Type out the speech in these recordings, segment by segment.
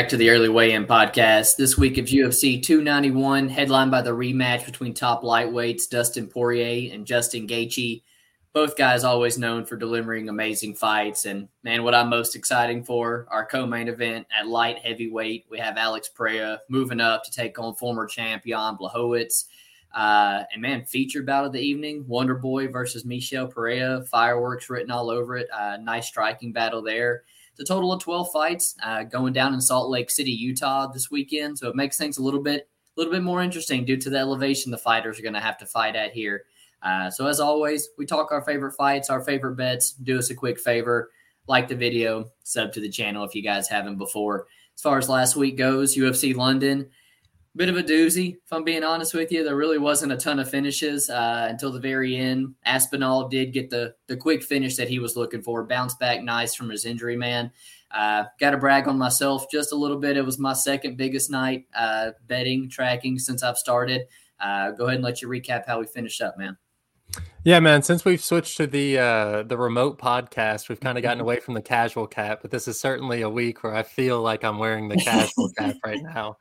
Back to the Early Weigh In podcast. This week of UFC 291, headlined by the rematch between top lightweights Dustin Poirier and Justin Gaethje. Both guys always known for delivering amazing fights. And man, what I'm most excited for, our co-main event at light heavyweight, we have Alex Pereira moving up to take on former champion Blachowicz. Uh, and man, featured bout of the evening, Wonder Boy versus Michel Pereira, fireworks written all over it. Uh, nice striking battle there a total of 12 fights uh, going down in Salt Lake City, Utah this weekend. So it makes things a little bit a little bit more interesting due to the elevation the fighters are going to have to fight at here. Uh, so as always, we talk our favorite fights, our favorite bets. Do us a quick favor, like the video, sub to the channel if you guys haven't before. As far as last week goes, UFC London bit of a doozy, if I'm being honest with you. There really wasn't a ton of finishes uh, until the very end. Aspinall did get the the quick finish that he was looking for. Bounce back nice from his injury, man. Uh, Got to brag on myself just a little bit. It was my second biggest night uh, betting, tracking since I've started. Uh, go ahead and let you recap how we finished up, man. Yeah, man. Since we've switched to the uh, the remote podcast, we've kind of gotten away from the casual cap. But this is certainly a week where I feel like I'm wearing the casual cap right now.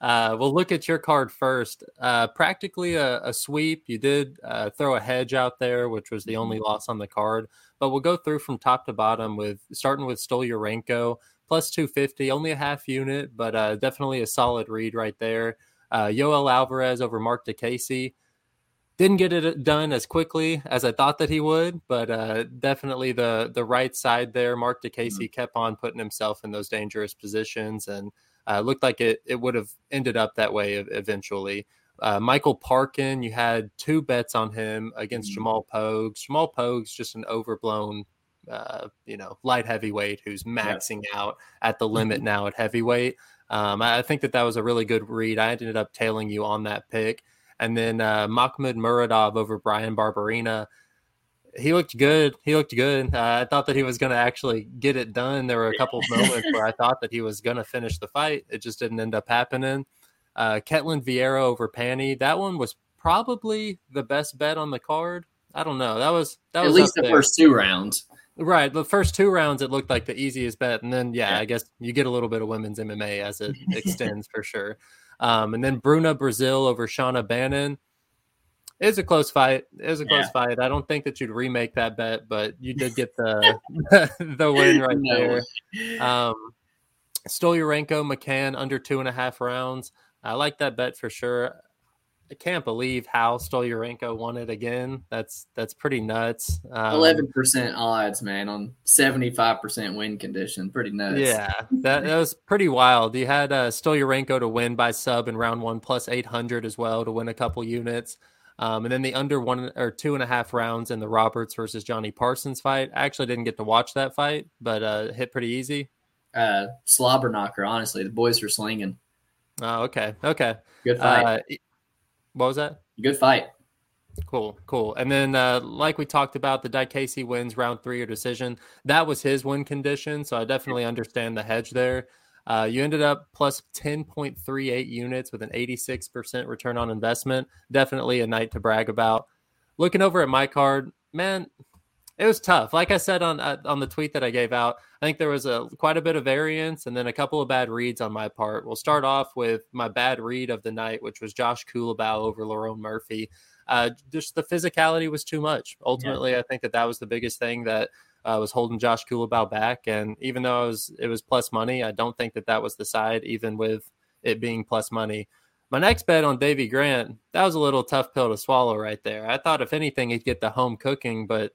Uh, we'll look at your card first. Uh, practically a, a, sweep. You did uh, throw a hedge out there, which was the only mm-hmm. loss on the card. But we'll go through from top to bottom with starting with Stoliarenko plus 250, only a half unit, but uh, definitely a solid read right there. Uh, Yoel Alvarez over Marc Diakiese. Didn't get it done as quickly as I thought that he would, but uh, definitely the the right side there. Marc Diakiese mm-hmm. kept on putting himself in those dangerous positions and uh, looked like it, it would have ended up that way eventually. Uh, Michael Parkin, you had two bets on him against mm-hmm. Jamal Pogues. Jamal Pogues, just an overblown, uh, you know, light heavyweight who's maxing yeah. out at the limit mm-hmm. now at heavyweight. Um, I think that that was a really good read. I ended up tailing you on that pick. And then uh, Mahmoud Muradov over Brian Barberena he looked good. He looked good. Uh, I thought that he was going to actually get it done. There were a couple of moments where I thought that he was going to finish the fight. It just didn't end up happening. Uh, Ketlen Vieira over Pannie. That one was probably the best bet on the card. I don't know. That was that at was least the there. first two rounds. Right, the first two rounds it looked like the easiest bet, and then yeah, yeah. I guess you get a little bit of women's MMA as it extends for sure. Um, and then Bruna Brasil over Shauna Bannon. It was a close fight. It was a close yeah. fight. I don't think that you'd remake that bet, but you did get the the win right no. there. Um, Stoliarenko McCann under two and a half rounds. I like that bet for sure. I can't believe how Stoliarenko won it again. That's that's pretty nuts. Um, Eleven um, percent odds, man, on seventy five percent win condition. Pretty nuts. Yeah, that, that was pretty wild. You had uh, Stoliarenko to win by sub in round one plus eight hundred as well to win a couple units. Um, and then the under one or two and a half rounds in the Roberts versus Johnny Parsons fight. I actually didn't get to watch that fight, but uh, hit pretty easy. Uh, slobber knocker, honestly. The boys were slinging. Oh, okay. Okay. Good fight. Uh, what was that? Good fight. Cool, cool. And then, uh, like we talked about, the Diakiese wins round three or decision. That was his win condition, so I definitely understand the hedge there. Uh, you ended up plus 10.38 units with an 86% return on investment. Definitely a night to brag about. Looking over at my card, man, it was tough. Like I said on uh, on the tweet that I gave out, I think there was a quite a bit of variance and then a couple of bad reads on my part. We'll start off with my bad read of the night, which was Josh Culibao over Lerone Murphy. Uh, just the physicality was too much. Ultimately, yeah. I think that that was the biggest thing that uh, was holding Josh Culibao back. And even though it was it was plus money, I don't think that that was the side, even with it being plus money. My next bet on Davy Grant, that was a little tough pill to swallow right there. I thought if anything he'd get the home cooking, but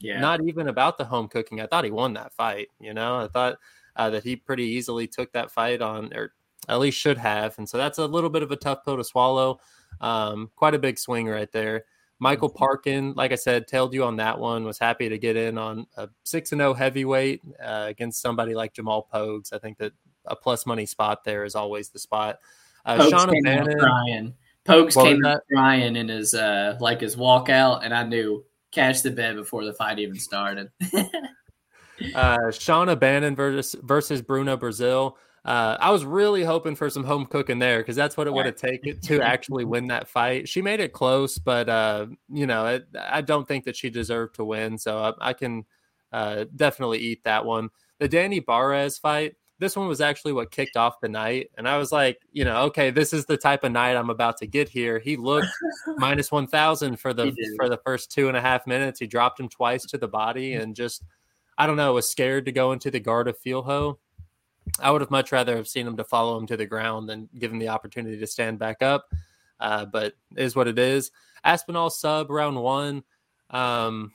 yeah. not even about the home cooking. I thought he won that fight. You know, I thought uh, that he pretty easily took that fight on, or at least should have. And so that's a little bit of a tough pill to swallow. Um, quite a big swing right there. Michael. Parkin, like I said, tailed you on that one. Was happy to get in on a six and zero heavyweight uh, against somebody like Jamal Pogues. I think that a plus money spot there is always the spot. Uh, Pogues came Bannon, crying. Pogues came out crying in his uh, like his walkout, and I knew catch the bed before the fight even started. uh, Shauna Bannon versus versus Bruna Brasil. Uh, I was really hoping for some home cooking there because that's what it would have taken to actually win that fight. She made it close, but uh, you know, it, I don't think that she deserved to win. So I, I can uh, definitely eat that one. The Danny Barres fight, this one was actually what kicked off the night. And I was like, you know, okay, this is the type of night I'm about to get here. He looked minus 1,000 for the for the first two and a half minutes. He dropped him twice to the body and just, I don't know, was scared to go into the guard of Filho. I would have much rather have seen him to follow him to the ground than give him the opportunity to stand back up. Uh, but is what it is. Aspinall sub round one. Um,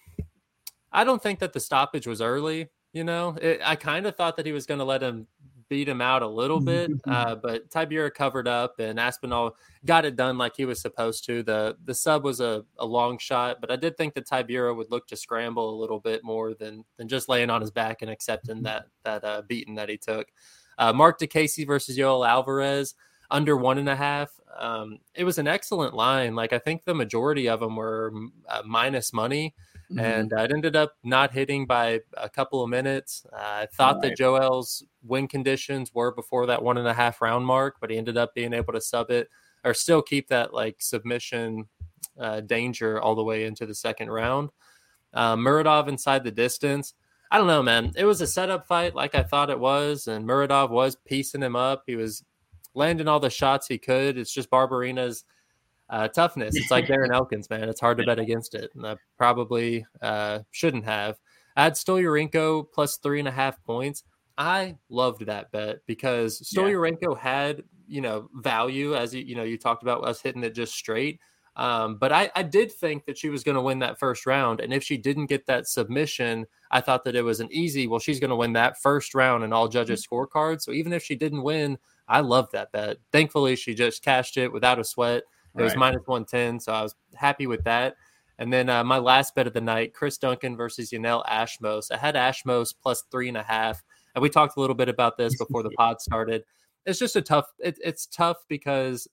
I don't think that the stoppage was early. You know, it, I kind of thought that he was going to let him beat him out a little bit, mm-hmm. uh, but Tybura covered up and Aspinall got it done like he was supposed to. The the sub was a, a long shot, but I did think that Tybura would look to scramble a little bit more than than just laying on his back and accepting mm-hmm. that that uh, beating that he took. Uh, Marc Diakiese versus Yoel Alvarez under one and a half. Um, it was an excellent line. Like I think the majority of them were uh, minus money. Mm-hmm. And it ended up not hitting by a couple of minutes. Uh, I thought right. that Joel's win conditions were before that one and a half round mark, but he ended up being able to sub it or still keep that like submission uh, danger all the way into the second round. Uh, Muradov inside the distance. I don't know, man. It was a setup fight like I thought it was, and Muradov was piecing him up. He was landing all the shots he could. It's just Barberena's uh, toughness. It's like Darren Elkins, man. It's hard to bet against it. And I probably uh, shouldn't have. I had Stoliarenko plus three and a half points. I loved that bet because Stoliarenko yeah. had, you know, value as you, you know, you talked about us hitting it just straight. Um, but I, I did think that she was going to win that first round. And if she didn't get that submission, I thought that it was an easy, well, she's going to win that first round and all judges' mm-hmm. scorecards. So even if she didn't win, I loved that bet. Thankfully, she just cashed it without a sweat. It right. was minus 110, so I was happy with that. And then uh, my last bet of the night, Chris Duncan versus Yanal Ashmoz. I had Ashmoz plus three and a half. And we talked a little bit about this before the pod started. It's just a tough, it, it's tough because,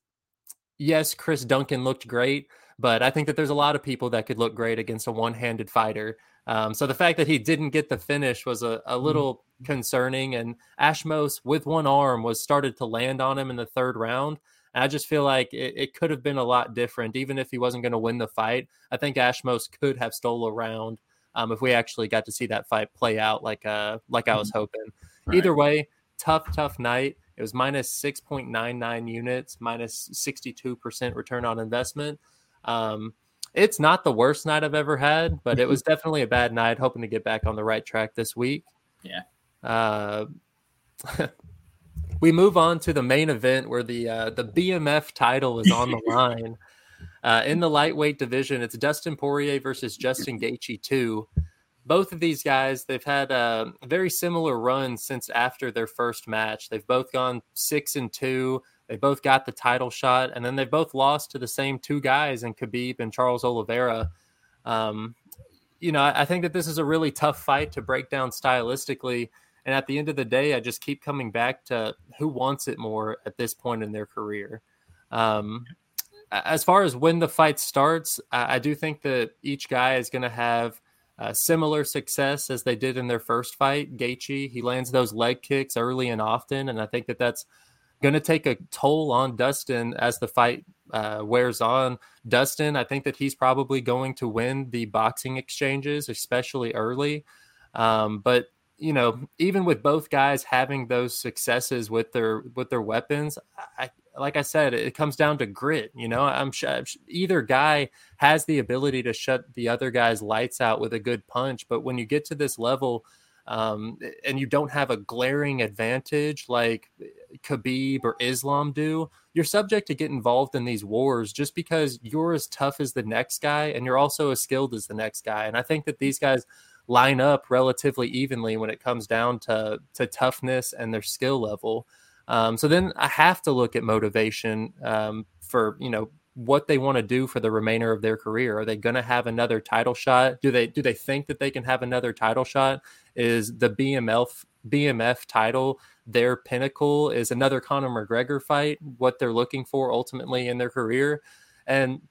yes, Chris Duncan looked great, but I think that there's a lot of people that could look great against a one handed fighter. Um, so the fact that he didn't get the finish was a, a mm-hmm. little mm-hmm. concerning. And Ashmoz, with one arm, was started to land on him in the third round. And I just feel like it, it could have been a lot different, even if he wasn't going to win the fight. I think Ashmoz could have stole around um, if we actually got to see that fight play out like uh like I was mm-hmm. hoping. Right. Either way, tough, tough night. It was minus 6.99 units, minus 62% return on investment. Um, it's not the worst night I've ever had, but it was definitely a bad night. Hoping to get back on the right track this week. Yeah. Uh, we move on to the main event where the uh, the BMF title is on the line. Uh, in the lightweight division, it's Dustin Poirier versus Justin Gaethje two. Both of these guys, they've had a very similar run since after their first match. They've both gone six and two. They both got the title shot, and then they both lost to the same two guys in Khabib and Charles Oliveira. Um, you know, I, I think that this is a really tough fight to break down stylistically and at the end of the day, I just keep coming back to who wants it more at this point in their career. Um, as far as when the fight starts, I, I do think that each guy is going to have uh, similar success as they did in their first fight. Gaethje, he lands those leg kicks early and often, and I think that that's going to take a toll on Dustin as the fight uh, wears on. Dustin, I think that he's probably going to win the boxing exchanges, especially early. Um, but you know, even with both guys having those successes with their with their weapons, I like I said, it comes down to grit. You know, I'm sure either guy has the ability to shut the other guy's lights out with a good punch, but when you get to this level, um, and you don't have a glaring advantage like Khabib or Islam do, you're subject to get involved in these wars just because you're as tough as the next guy and you're also as skilled as the next guy. And I think that these guys line up relatively evenly when it comes down to to toughness and their skill level. Um, so then I have to look at motivation um, for you know what they want to do for the remainder of their career. Are they going to have another title shot? Do they do they think that they can have another title shot? Is the BMF BMF title their pinnacle? Is another Conor McGregor fight what they're looking for ultimately in their career? And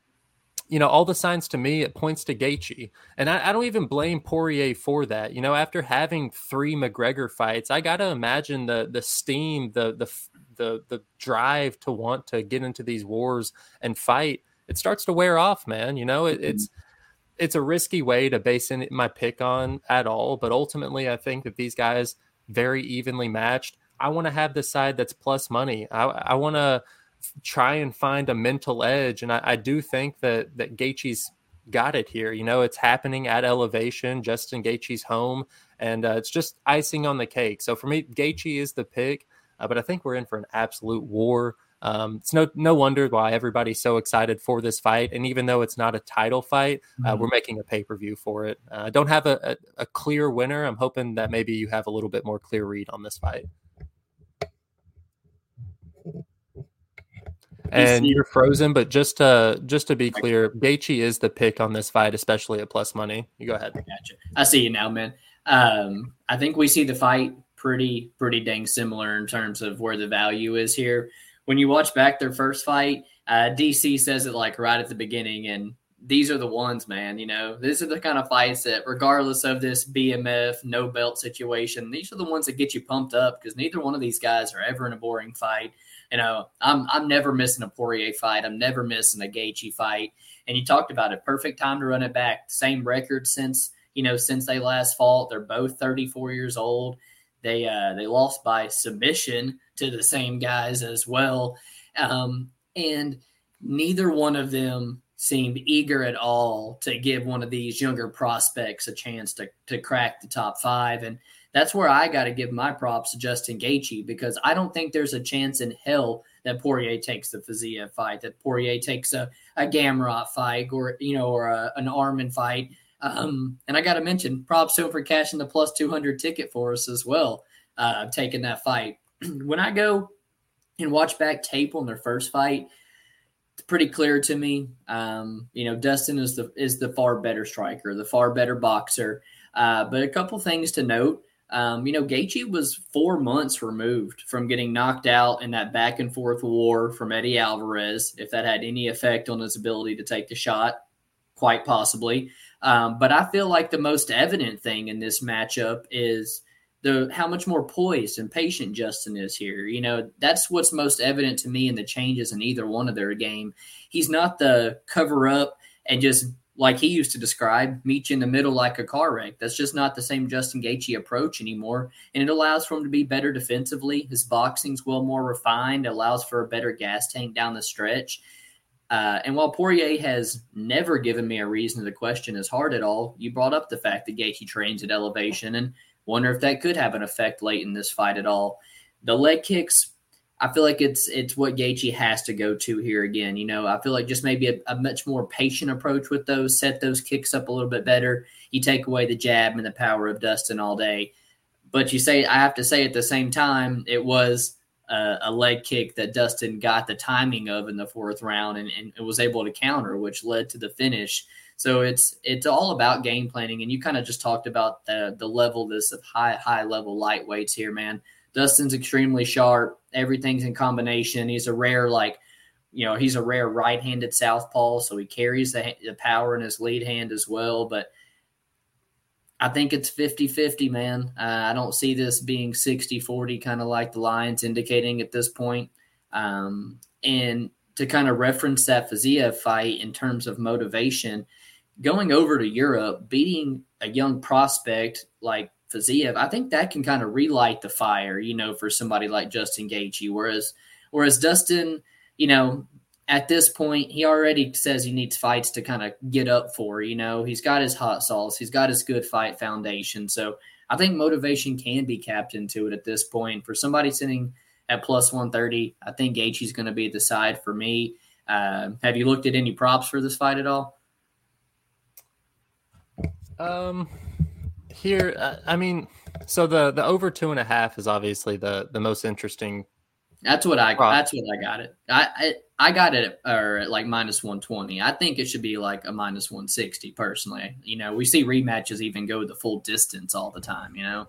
you know, all the signs to me, it points to Gaethje. And I, I, don't even blame Poirier for that. You know, after having three McGregor fights, I got to imagine the the steam, the the the the drive to want to get into these wars and fight. It starts to wear off, man. You know, it, it's it's a risky way to base in my pick on at all. But ultimately, I think that these guys very evenly matched. I want to have the side that's plus money. I, I want to try and find a mental edge, and I, I do think that that Gaethje's got it here. You know, it's happening at elevation, Justin Gaethje's home, and uh, it's just icing on the cake. So for me, Gaethje is the pick, uh, but I think we're in for an absolute war. Um, it's no no wonder why everybody's so excited for this fight. And even though it's not a title fight, uh, mm-hmm. we're making a pay per view for it. I uh, don't have a, a, a, clear winner. I'm hoping that maybe you have a little bit more clear read on this fight. And you're frozen, but just to just to be clear, Gaethje is the pick on this fight, especially at plus money. You go ahead. Gotcha. I see you now, man. Um, I think we see the fight pretty pretty dang similar in terms of where the value is here. When you watch back their first fight, uh, DC says it like right at the beginning, and these are the ones, man. You know, these are the kind of fights that, regardless of this BMF no belt situation, these are the ones that get you pumped up because neither one of these guys are ever in a boring fight. You know, I'm I'm never missing a Poirier fight. I'm never missing a Gaethje fight. And you talked about it. Perfect time to run it back. Same record since you know since they last fought. They're both 34 years old. They uh, they lost by submission to the same guys as well, um, and neither one of them seemed eager at all to give one of these younger prospects a chance to to crack the top five. And that's where I got to give my props to Justin Gaethje because I don't think there's a chance in hell that Poirier takes the Fiziev fight, that Poirier takes a, a Gamrot fight, or you know, or a, an Arman fight. Um, and I got to mention props to him for cashing the plus two hundred ticket for us as well, uh, taking that fight. when I go and watch back tape on their first fight, it's pretty clear to me. Um, you know, Dustin is the is the far better striker, the far better boxer. Uh, but a couple things to note. Um, you know, Gaethje was four months removed from getting knocked out in that back and forth war from Eddie Alvarez. If that had any effect on his ability to take the shot, quite possibly. Um, but I feel like the most evident thing in this matchup is the how much more poised and patient Justin is here. You know, that's what's most evident to me in the changes in either one of their game. He's not the cover up and just like he used to describe, meet you in the middle like a car wreck. That's just not the same Justin Gaethje approach anymore. And it allows for him to be better defensively. His boxing's well more refined, allows for a better gas tank down the stretch. Uh, and while Poirier has never given me a reason to question his heart at all, you brought up the fact that Gaethje trains at elevation and wonder if that could have an effect late in this fight at all. The leg kicks I feel like it's it's what Gaethje has to go to here again. You know, I feel like just maybe a, a, much more patient approach with those, set those kicks up a little bit better. You take away the jab and the power of Dustin all day, but you say I have to say at the same time it was a, a leg kick that Dustin got the timing of in the fourth round and, and was able to counter, which led to the finish. So it's it's all about game planning, and you kind of just talked about the the level this of high high level lightweights here, man. Dustin's extremely sharp. Everything's in combination. He's a rare, like, you know, he's a rare right handed southpaw, so he carries the, the power in his lead hand as well. But I think it's 50 50, man. Uh, I don't see this being 60 40, kind of like the Lions indicating at this point. Um, and to kind of reference that Fiziev fight in terms of motivation, going over to Europe, beating a young prospect like Fiziev, I think that can kind of relight the fire, you know, for somebody like Justin Gaethje. Whereas, whereas Dustin, you know, at this point, he already says he needs fights to kind of get up for. You know, he's got his hot sauce, he's got his good fight foundation. So I think motivation can be capped into it at this point. For somebody sitting at plus 130, I think Gaethje's going to be the side for me. Uh, have you looked at any props for this fight at all? Um, here, uh, I mean, so the the over two and a half is obviously the the most interesting. That's what I. Prop. That's what I got it. I, I I got it or at like minus one twenty. I think it should be like a minus one sixty personally. You know, we see rematches even go the full distance all the time. You know.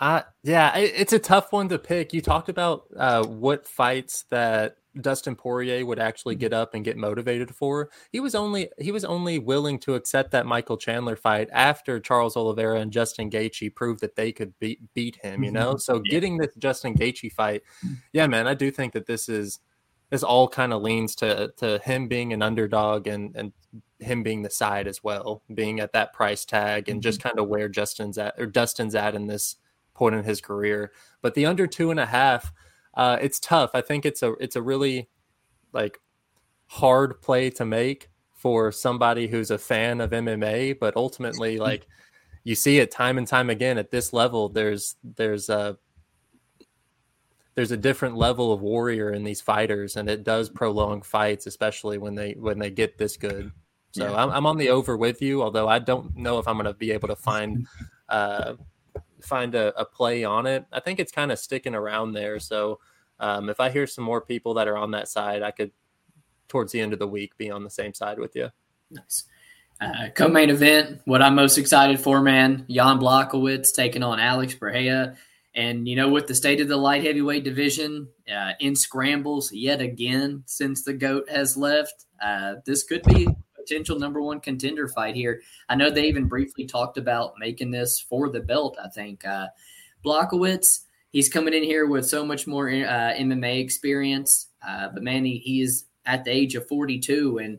Uh, yeah, it's a tough one to pick. You talked about uh, what fights that Dustin Poirier would actually get up and get motivated for. He was only he was only willing to accept that Michael Chandler fight after Charles Oliveira and Justin Gaethje proved that they could beat beat him. You know, mm-hmm. so getting this Justin Gaethje fight, yeah, man, I do think that this is this all kind of leans to to him being an underdog and and him being the side as well, being at that price tag and just mm-hmm. kind of where Justin's at or Dustin's at in this point in his career. But the under two and a half, uh, it's tough. I think it's a it's a really like hard play to make for somebody who's a fan of MMA, but ultimately, like you see it time and time again at this level. There's there's a there's a different level of warrior in these fighters, and it does prolong fights, especially when they when they get this good. So yeah. I'm, I'm on the over with you, although I don't know if I'm going to be able to find uh, find a, a, play on it. I think it's kind of sticking around there. So um, if I hear some more people that are on that side, I could towards the end of the week be on the same side with you. Nice. Uh, co-main event, what I'm most excited for, man, Jan Blachowicz taking on Alex Pereira. And, you know, with the state of the light heavyweight division uh, in scrambles yet again since the GOAT has left, uh, this could be potential number one contender fight here. I know they even briefly talked about making this for the belt, I think. Uh, Blachowicz, he's coming in here with so much more uh, MMA experience. Uh, but, man, he, he is at the age of 42. And,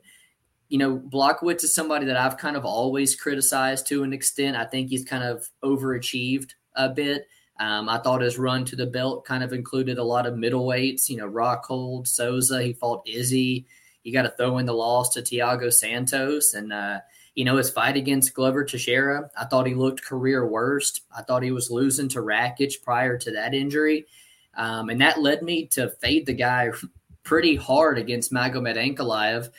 you know, Blachowicz is somebody that I've kind of always criticized to an extent. I think he's kind of overachieved a bit. Um, I thought his run to the belt kind of included a lot of middleweights, you know, Rockhold, Souza. He fought Izzy. You got to throw in the loss to Thiago Santos. And, uh, you know, his fight against Glover Teixeira, I thought he looked career worst. I thought he was losing to Rakic prior to that injury. Um, and that led me to fade the guy pretty hard against Magomed Ankalaev.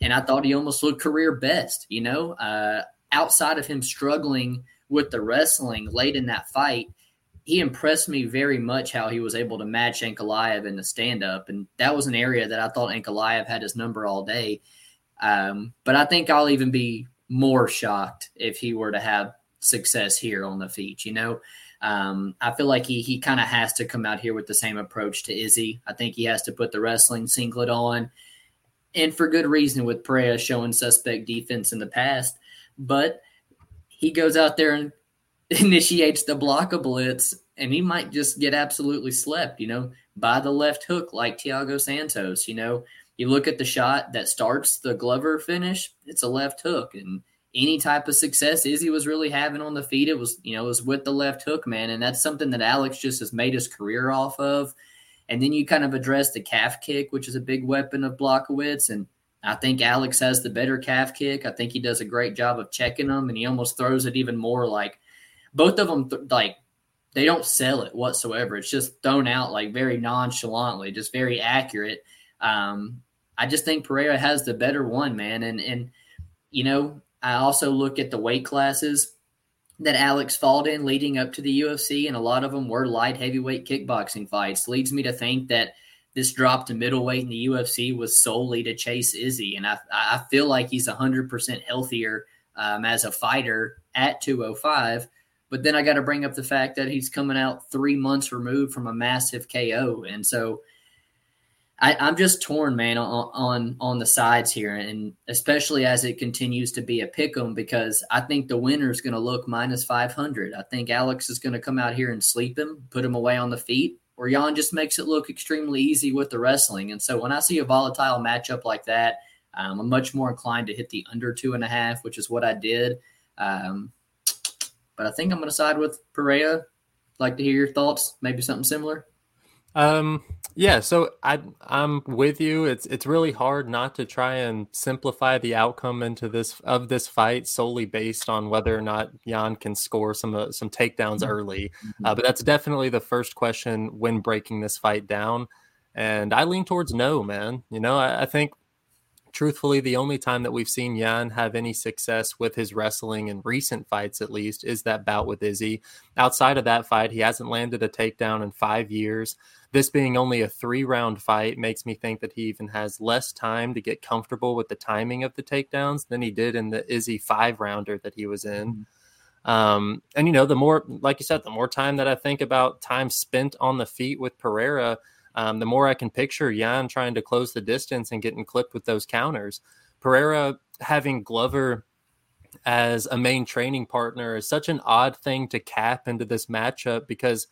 And I thought he almost looked career best, you know, uh, outside of him struggling with the wrestling late in that fight he impressed me very much how he was able to match Ankalaev in the stand up. And that was an area that I thought Ankalaev had his number all day. Um, but I think I'll even be more shocked if he were to have success here on the feet. You know, um, I feel like he he kind of has to come out here with the same approach to Izzy. I think he has to put the wrestling singlet on, and for good reason with Pereira showing suspect defense in the past. But he goes out there and initiates the block a blitz, and he might just get absolutely slept, you know, by the left hook like Thiago Santos. You know, you look at the shot that starts the Glover finish, it's a left hook. And any type of success Izzy was really having on the feet, it was, you know, it was with the left hook, man. And that's something that Alex just has made his career off of. And then you kind of address the calf kick, which is a big weapon of Blachowicz. And I think Alex has the better calf kick. I think he does a great job of checking them, and he almost throws it even more like both of them th- like they don't sell it whatsoever. It's just thrown out like very nonchalantly, just very accurate. Um, I just think Pereira has the better one, man. And and you know, I also look at the weight classes that Alex fought in leading up to the UFC, and a lot of them were light heavyweight kickboxing fights. Leads me to think that this drop to middleweight in the UFC was solely to chase Izzy, and I I feel like he's hundred percent healthier um, as a fighter at 205 but then I got to bring up the fact that he's coming out three months removed from a massive KO, and so I, am just torn, man, on, on on the sides here, and especially as it continues to be a pick 'em because I think the winner is going to look minus 500. I think Alex is going to come out here and sleep him, put him away on the feet, or Jan just makes it look extremely easy with the wrestling. And so when I see a volatile matchup like that, um, I'm much more inclined to hit the under two and a half, which is what I did. Um, but I think I'm going to side with Pereira. Like to hear your thoughts. Maybe something similar. Um. Yeah. So I I'm with you. It's it's really hard not to try and simplify the outcome into this of this fight solely based on whether or not Jan can score some uh, some takedowns mm-hmm. early. Mm-hmm. Uh, but that's definitely the first question when breaking this fight down. And I lean towards no, man. You know, I, I think truthfully, the only time that we've seen Jan have any success with his wrestling in recent fights, at least, is that bout with Izzy. Outside of that fight, he hasn't landed a takedown in five years. This being only a three round fight makes me think that he even has less time to get comfortable with the timing of the takedowns than he did in the Izzy five rounder that he was in. Mm-hmm. Um, and you know, the more, like you said, the more time that I think about time spent on the feet with Pereira, um, the more I can picture Jan trying to close the distance and getting clipped with those counters. Pereira having Glover as a main training partner is such an odd thing to cap into this matchup because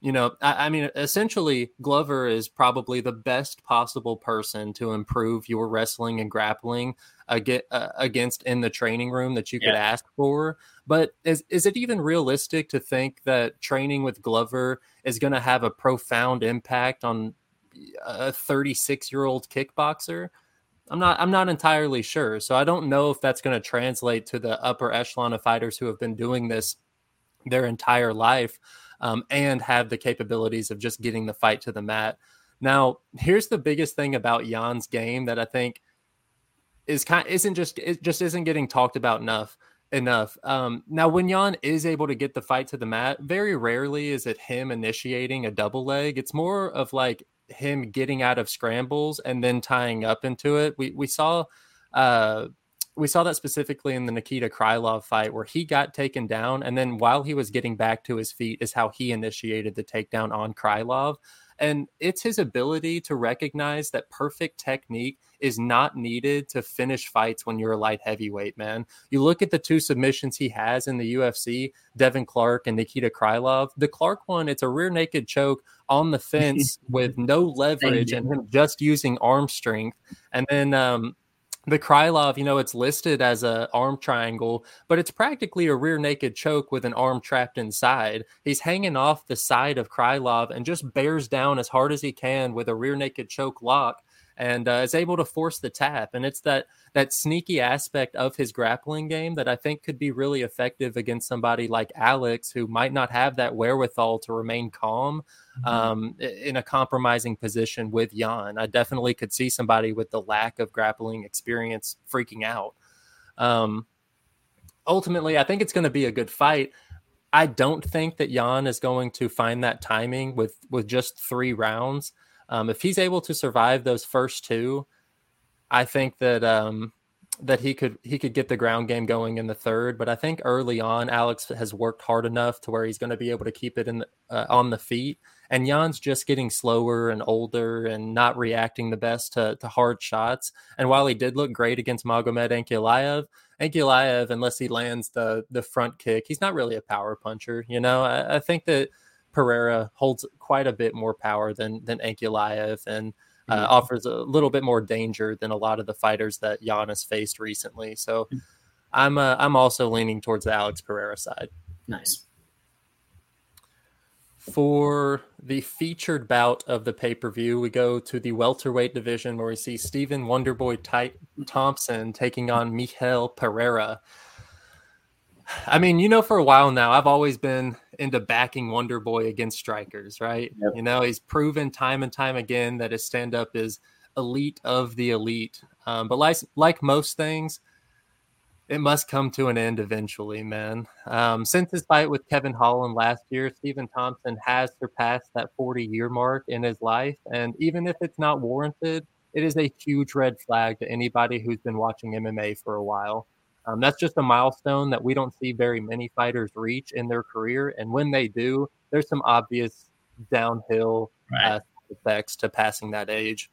you know, I, I, mean, essentially, Glover is probably the best possible person to improve your wrestling and grappling against, uh, against in the training room that you could yeah. ask for. But is is it even realistic to think that training with Glover is going to have a profound impact on a 36 year old kickboxer? I'm not I'm not entirely sure. So I don't know if that's going to translate to the upper echelon of fighters who have been doing this their entire life um, and have the capabilities of just getting the fight to the mat. Now, here's the biggest thing about Jan's game that I think is kind isn't just it just isn't getting talked about enough enough. Um, now, when Jan is able to get the fight to the mat, very rarely is it him initiating a double leg. It's more of like him getting out of scrambles and then tying up into it. We we saw uh, we saw that specifically in the Nikita Krylov fight where he got taken down, and then while he was getting back to his feet, is how he initiated the takedown on Krylov. And it's his ability to recognize that perfect technique is not needed to finish fights when you're a light heavyweight, man. You look at the two submissions he has in the UFC, Devin Clark and Nikita Krylov. The Clark one, it's a rear naked choke on the fence with no leverage and him just using arm strength. And then um, the Krylov, you know, it's listed as a arm triangle, but it's practically a rear naked choke with an arm trapped inside. He's hanging off the side of Krylov and just bears down as hard as he can with a rear naked choke lock and uh, is able to force the tap. And it's that that sneaky aspect of his grappling game that I think could be really effective against somebody like Alex, who might not have that wherewithal to remain calm mm-hmm. um, in a compromising position with Jan. I definitely could see somebody with the lack of grappling experience freaking out. Um, ultimately, I think it's going to be a good fight. I don't think that Jan is going to find that timing with with just three rounds. Um, if he's able to survive those first two, I think that um, that he could he could get the ground game going in the third. But I think early on, Alex has worked hard enough to where he's going to be able to keep it in the, uh, on the feet. And Jan's just getting slower and older and not reacting the best to, to hard shots. And while he did look great against Magomed Ankalaev, Ankalaev, unless he lands the the front kick, he's not really a power puncher. You know, I, I think that Pereira holds quite a bit more power than than Ankalaev and uh, mm-hmm. offers a little bit more danger than a lot of the fighters that Jan has faced recently. So mm-hmm. I'm uh, I'm also leaning towards the Alex Pereira side. Nice. For the featured bout of the pay per view, we go to the welterweight division where we see Stephen Wonderboy Ty- Thompson taking on Miguel Pereira. I mean, you know, for a while now, I've always been into backing Wonder Boy against strikers, right? Yep. You know, he's proven time and time again that his stand up is elite of the elite. Um, but like, like most things, it must come to an end eventually, man. Um, since his fight with Kevin Holland last year, Stephen Thompson has surpassed that 40 year mark in his life. And even if it's not warranted, it is a huge red flag to anybody who's been watching MMA for a while. Um, that's just a milestone that we don't see very many fighters reach in their career. And when they do, there's some obvious downhill right. uh, effects to passing that age.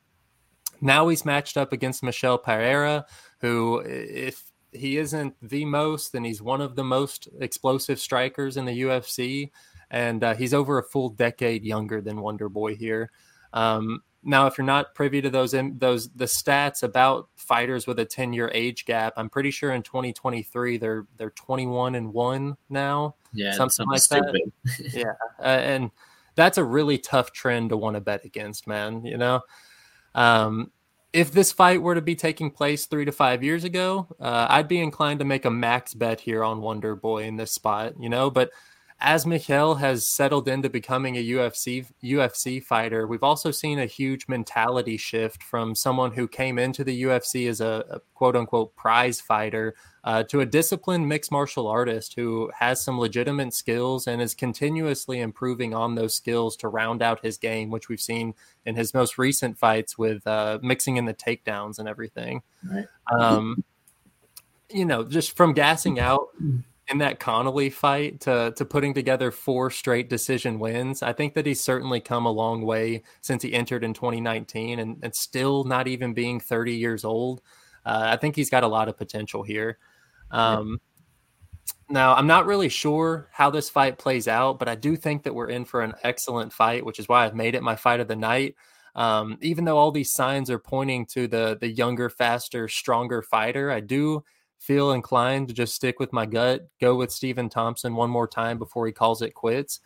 Now he's matched up against Michel Pereira, who, if he isn't the most, then he's one of the most explosive strikers in the UFC. And uh, he's over a full decade younger than Wonder Boy here. Um, now, if you're not privy to those those the stats about fighters with a 10 year age gap, I'm pretty sure in 2023 they're they're 21 and one now. Yeah, something, like stupid. that. yeah, uh, and that's a really tough trend to want to bet against, man. You know, um, if this fight were to be taking place three to five years ago, uh, I'd be inclined to make a max bet here on Wonder Boy in this spot. You know, but as Mikel has settled into becoming a UFC UFC fighter, we've also seen a huge mentality shift from someone who came into the UFC as a, a quote unquote prize fighter uh, to a disciplined mixed martial artist who has some legitimate skills and is continuously improving on those skills to round out his game, which we've seen in his most recent fights with uh, mixing in the takedowns and everything. Right. Um, you know, just from gassing out in that Connelly fight to to putting together four straight decision wins. I think that he's certainly come a long way since he entered in 2019 and, and still not even being 30 years old. Uh, I think he's got a lot of potential here. Um, Now, I'm not really sure how this fight plays out, but I do think that we're in for an excellent fight, which is why I've made it my fight of the night. Um, even though all these signs are pointing to the the younger, faster, stronger fighter, I do feel inclined to just stick with my gut, go with Stephen Thompson one more time before he calls it quits.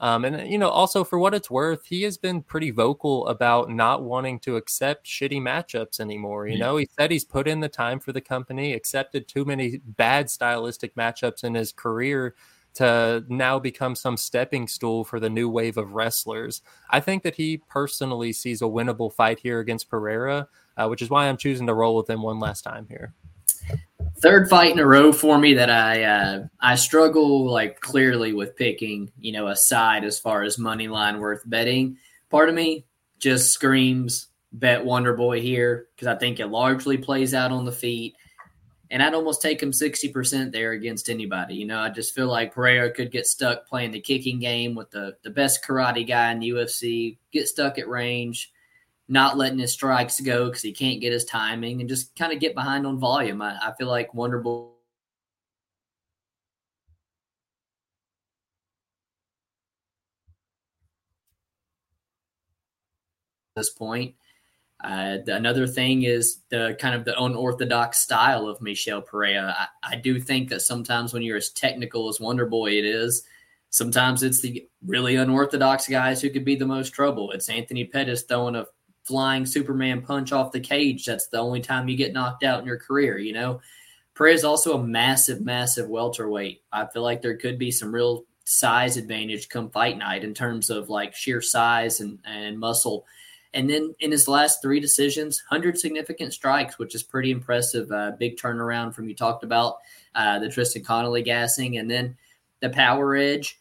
Um, and you know, also for what it's worth, he has been pretty vocal about not wanting to accept shitty matchups anymore. You know, he said he's put in the time for the company, accepted too many bad stylistic matchups in his career to now become some stepping stool for the new wave of wrestlers. I think that he personally sees a winnable fight here against Pereira, uh, which is why I'm choosing to roll with him one last time here. Third fight in a row for me that I uh, I struggle like clearly with picking you know a side as far as money line worth betting. Part of me just screams bet Wonder Boy here because I think it largely plays out on the feet and I'd almost take him 60% there against anybody. You know, I just feel like Pereira could get stuck playing the kicking game with the, the best karate guy in the UFC, get stuck at range, not letting his strikes go because he can't get his timing, and just kind of get behind on volume. I, I feel like Wonderboy. This point, uh, another thing is the kind of the unorthodox style of Michel Pereira. I, I, do think that sometimes when you're as technical as Wonder Boy it is, sometimes it's the really unorthodox guys who could be the most trouble. It's Anthony Pettis throwing a flying Superman punch off the cage. That's the only time you get knocked out in your career, you know? Is also a massive, massive welterweight. I feel like there could be some real size advantage come fight night in terms of like sheer size and, and muscle – and then in his last three decisions, 100 significant strikes, which is pretty impressive. Uh, big turnaround from you talked about uh, the Tristan Connelly gassing. And then the power edge.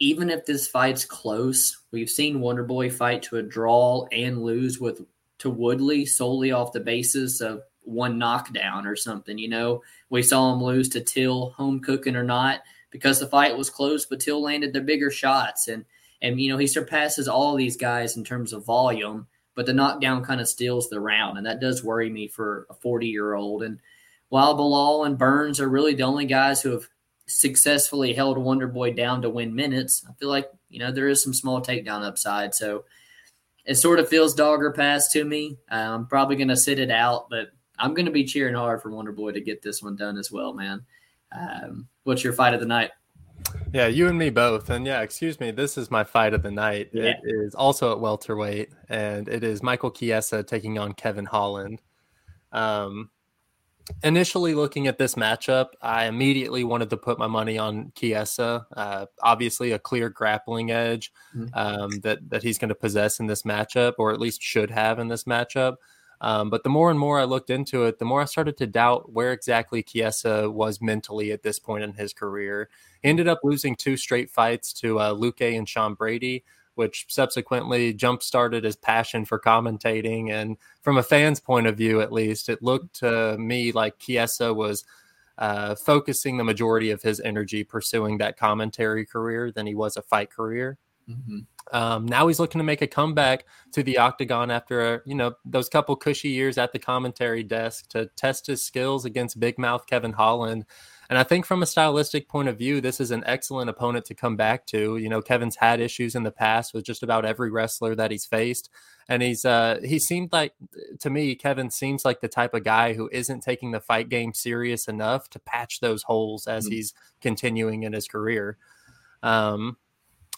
Even if this fight's close, we've seen Wonderboy fight to a draw and lose with to Woodley solely off the basis of one knockdown or something. You know, we saw him lose to Till, home cooking or not, because the fight was close, but Till landed the bigger shots. And and, you know, he surpasses all these guys in terms of volume, but the knockdown kind of steals the round. And that does worry me for a 40 year old. And while Belal and Burns are really the only guys who have successfully held Wonder Boy down to win minutes, I feel like, you know, there is some small takedown upside. So it sort of feels dogger pass to me. Uh, I'm probably going to sit it out, but I'm going to be cheering hard for Wonder Boy to get this one done as well, man. Um, what's your fight of the night? Yeah, you and me both. And yeah, excuse me, this is my fight of the night. Yeah. It is also at welterweight, and it is Michael Chiesa taking on Kevin Holland. Um, initially looking at this matchup, I immediately wanted to put my money on Chiesa. Uh, obviously, a clear grappling edge mm-hmm. um, that that he's going to possess in this matchup, or at least should have in this matchup. Um, but the more and more I looked into it, the more I started to doubt where exactly Chiesa was mentally at this point in his career. He ended up losing two straight fights to uh, Luque and Sean Brady, which subsequently jump started his passion for commentating. And from a fan's point of view, at least, it looked to me like Chiesa was uh, focusing the majority of his energy pursuing that commentary career than he was a fight career. Mm-hmm. Um, now he's looking to make a comeback to the octagon after you know those couple cushy years at the commentary desk to test his skills against big mouth Kevin Holland. And I think from a stylistic point of view, this is an excellent opponent to come back to. You know, Kevin's had issues in the past with just about every wrestler that he's faced. And he's uh he seemed like to me, Kevin seems like the type of guy who isn't taking the fight game serious enough to patch those holes as mm-hmm. he's continuing in his career. Um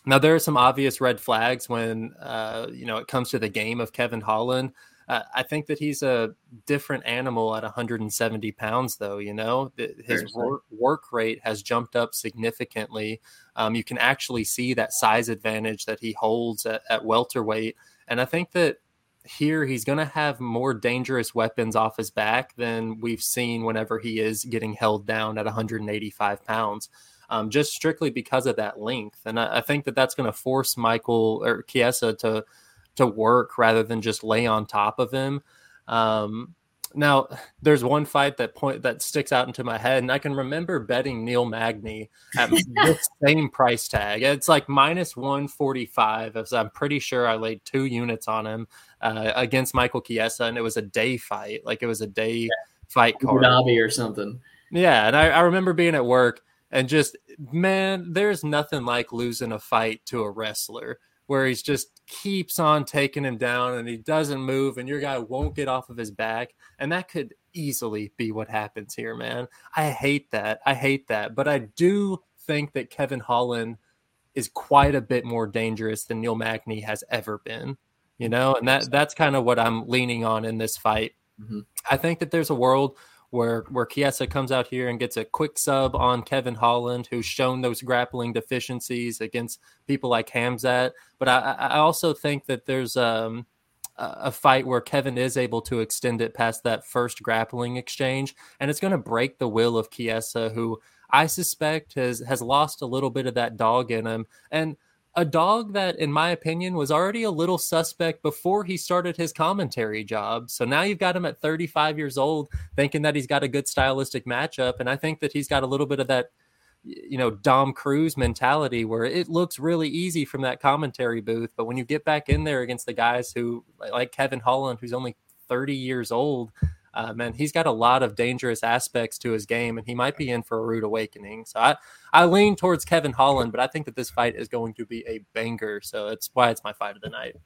now there are some obvious red flags when uh, you know it comes to the game of Kevin Holland. Uh, I think that he's a different animal at 170 pounds, though. You know, his work, work, rate has jumped up significantly. Um, you can actually see that size advantage that he holds at, at welterweight, and I think that here he's going to have more dangerous weapons off his back than we've seen whenever he is getting held down at 185 pounds um, just strictly because of that length. And I, I think that that's going to force Michael or Chiesa to to work rather than just lay on top of him. Um, now, there's one fight that point that sticks out into my head, and I can remember betting Neil Magny at the same price tag. It's like minus one forty five. As I'm pretty sure I laid two units on him uh, against Michael Chiesa, and it was a day fight. Like it was a day yeah. fight card, or something. Yeah, and I, I remember being at work And just, man, there's nothing like losing a fight to a wrestler where he's just keeps on taking him down and he doesn't move and your guy won't get off of his back. And that could easily be what happens here, man. I hate that. I hate that. But I do think that Kevin Holland is quite a bit more dangerous than Neil Magny has ever been. You know, and that that's kind of what I'm leaning on in this fight. Mm-hmm. I think that there's a world where where Chiesa comes out here and gets a quick sub on Kevin Holland, who's shown those grappling deficiencies against people like Hamzat. But I, I also think that there's um, a fight where Kevin is able to extend it past that first grappling exchange, and it's going to break the will of Chiesa, who I suspect has has lost a little bit of that dog in him, and a dog that, in my opinion, was already a little suspect before he started his commentary job. So now you've got him at 35 years old, thinking that he's got a good stylistic matchup, and I think that he's got a little bit of that you know Dom Cruz mentality where it looks really easy from that commentary booth, but when you get back in there against the guys who like Kevin Holland, who's only 30 years old, uh, man, he's got a lot of dangerous aspects to his game, and he might be in for a rude awakening. So I, I lean towards Kevin Holland, but I think that this fight is going to be a banger. So it's why it's my fight of the night.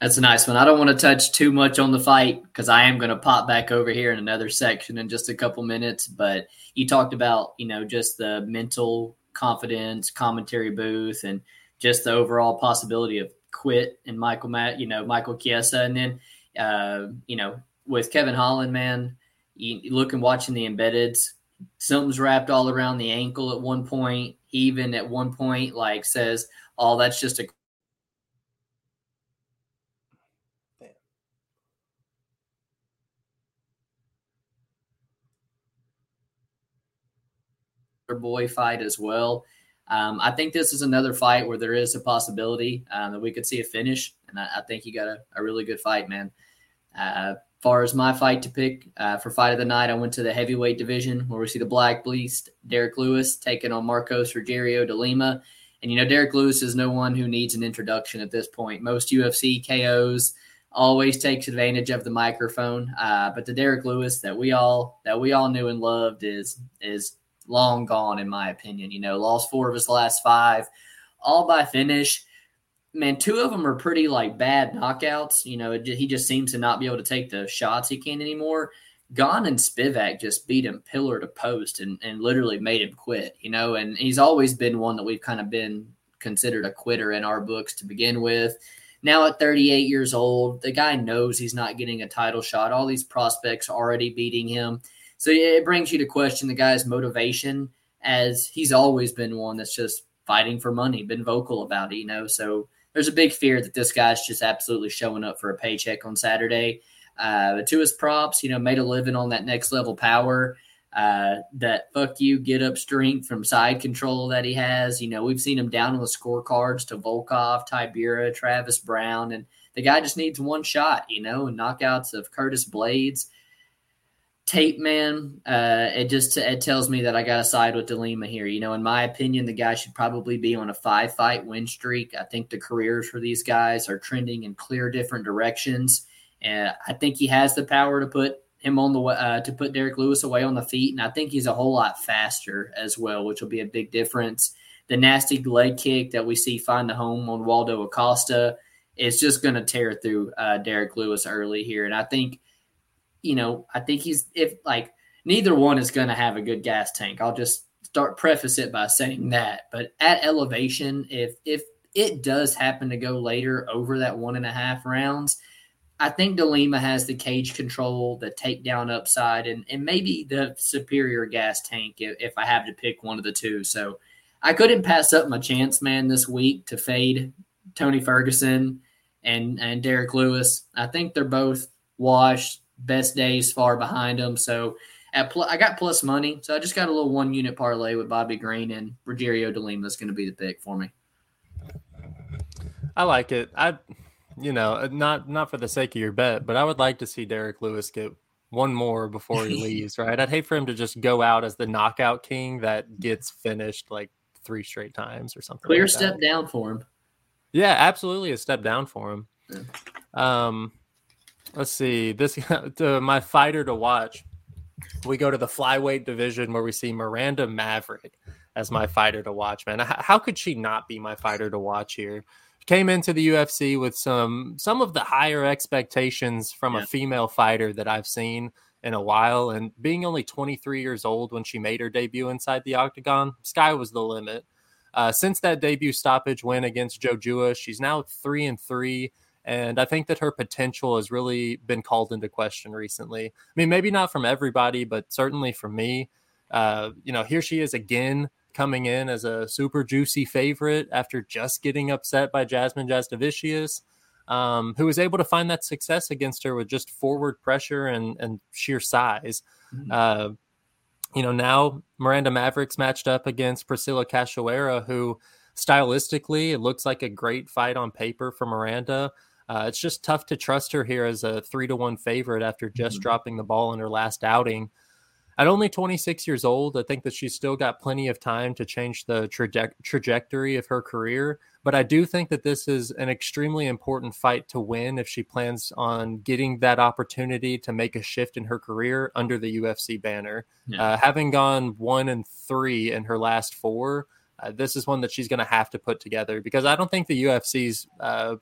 That's a nice one. I don't want to touch too much on the fight because I am going to pop back over here in another section in just a couple minutes. But you talked about, you know, just the mental confidence, commentary booth, and just the overall possibility of quit and Michael Matt, you know, Michael Chiesa. And then, uh, you know, with Kevin Holland, man, you, look and watching the embeddeds, something's wrapped all around the ankle at one point. He even at one point, like, says, oh, that's just a boy fight as well. Um, I think this is another fight where there is a possibility um, that we could see a finish, and I, I think you got a, a, really good fight, man. Uh, far as my fight to pick uh, for fight of the night, I went to the heavyweight division where we see the Black Beast, Derrick Lewis, taking on Marcos Rogerio de Lima. And you know, Derrick Lewis is no one who needs an introduction at this point. Most UFC KOs always takes advantage of the microphone, uh, but the Derrick Lewis that we all that we all knew and loved is is long gone, in my opinion. You know, lost four of his last five, all by finish. Man, two of them are pretty like bad knockouts. You know, it, he just seems to not be able to take the shots he can anymore. Gane and Spivak just beat him pillar to post and, and literally made him quit, you know, and he's always been one that we've kind of been considered a quitter in our books to begin with. Now at 38 years old, the guy knows he's not getting a title shot. All these prospects already beating him. So it brings you to question the guy's motivation, as he's always been one that's just fighting for money, been vocal about it, you know. So there's a big fear that this guy's just absolutely showing up for a paycheck on Saturday. Uh, to his props, you know, made a living on that next level power. Uh, that fuck you, get up strength from side control that he has. You know, we've seen him down on the scorecards to Volkov, Tybura, Travis Browne, and the guy just needs one shot, you know, and knockouts of Curtis Blaydes tape man, uh, it just it tells me that I got to side with DeLima here. You know, in my opinion, the guy should probably be on a five fight win streak. I think the careers for these guys are trending in clear different directions, and I think he has the power to put him on the uh, to put Derrick Lewis away on the feet, and I think he's a whole lot faster as well, which will be a big difference. The nasty leg kick that we see find the home on Waldo Acosta is just going to tear through uh, Derrick Lewis early here, and I think you know, I think he's if like neither one is going to have a good gas tank. I'll just start preface it by saying that. But at elevation, if if it does happen to go later over that one and a half rounds, I think DeLima has the cage control, the takedown upside, and, and maybe the superior gas tank if, if I have to pick one of the two. So I couldn't pass up my chance, man, this week to fade Tony Ferguson and and Derrick Lewis. I think they're both washed best days far behind them. So at pl- I got plus money, so I just got a little one unit parlay with Bobby Green and Rogerio de Lima is going to be the pick for me. I like it. I, you know, not not for the sake of your bet, but I would like to see Derrick Lewis get one more before he leaves. Right? I'd hate for him to just go out as the knockout king that gets finished like three straight times or something. Clear like step down for him. Yeah, absolutely a step down for him. Yeah. Um, Let's see. This to my fighter to watch. We go to the flyweight division where we see Miranda Maverick as my fighter to watch, man. How could she not be my fighter to watch here? Came into the UFC with some some of the higher expectations from yeah. a female fighter that I've seen in a while, and being only 23 years old when she made her debut inside the octagon, sky was the limit. Uh, since that debut stoppage win against Jojua, she's now three and three. And I think that her potential has really been called into question recently. I mean, maybe not from everybody, but certainly from me. Uh, you know, here she is again coming in as a super juicy favorite after just getting upset by Jasmine Jasudavicius, um, who was able to find that success against her with just forward pressure and, and sheer size. Mm-hmm. Uh, you know, now Miranda Mavericks matched up against Priscilla Cachoeira, who stylistically it looks like a great fight on paper for Miranda. Uh, it's just tough to trust her here as a three to one favorite after just mm-hmm. dropping the ball in her last outing. At only 26 years old, I think that she's still got plenty of time to change the traje- trajectory of her career. But I do think that this is an extremely important fight to win if she plans on getting that opportunity to make a shift in her career under the UFC banner. Yeah. Uh, having gone one and three in her last four, uh, this is one that she's going to have to put together because I don't think the UFC's uh,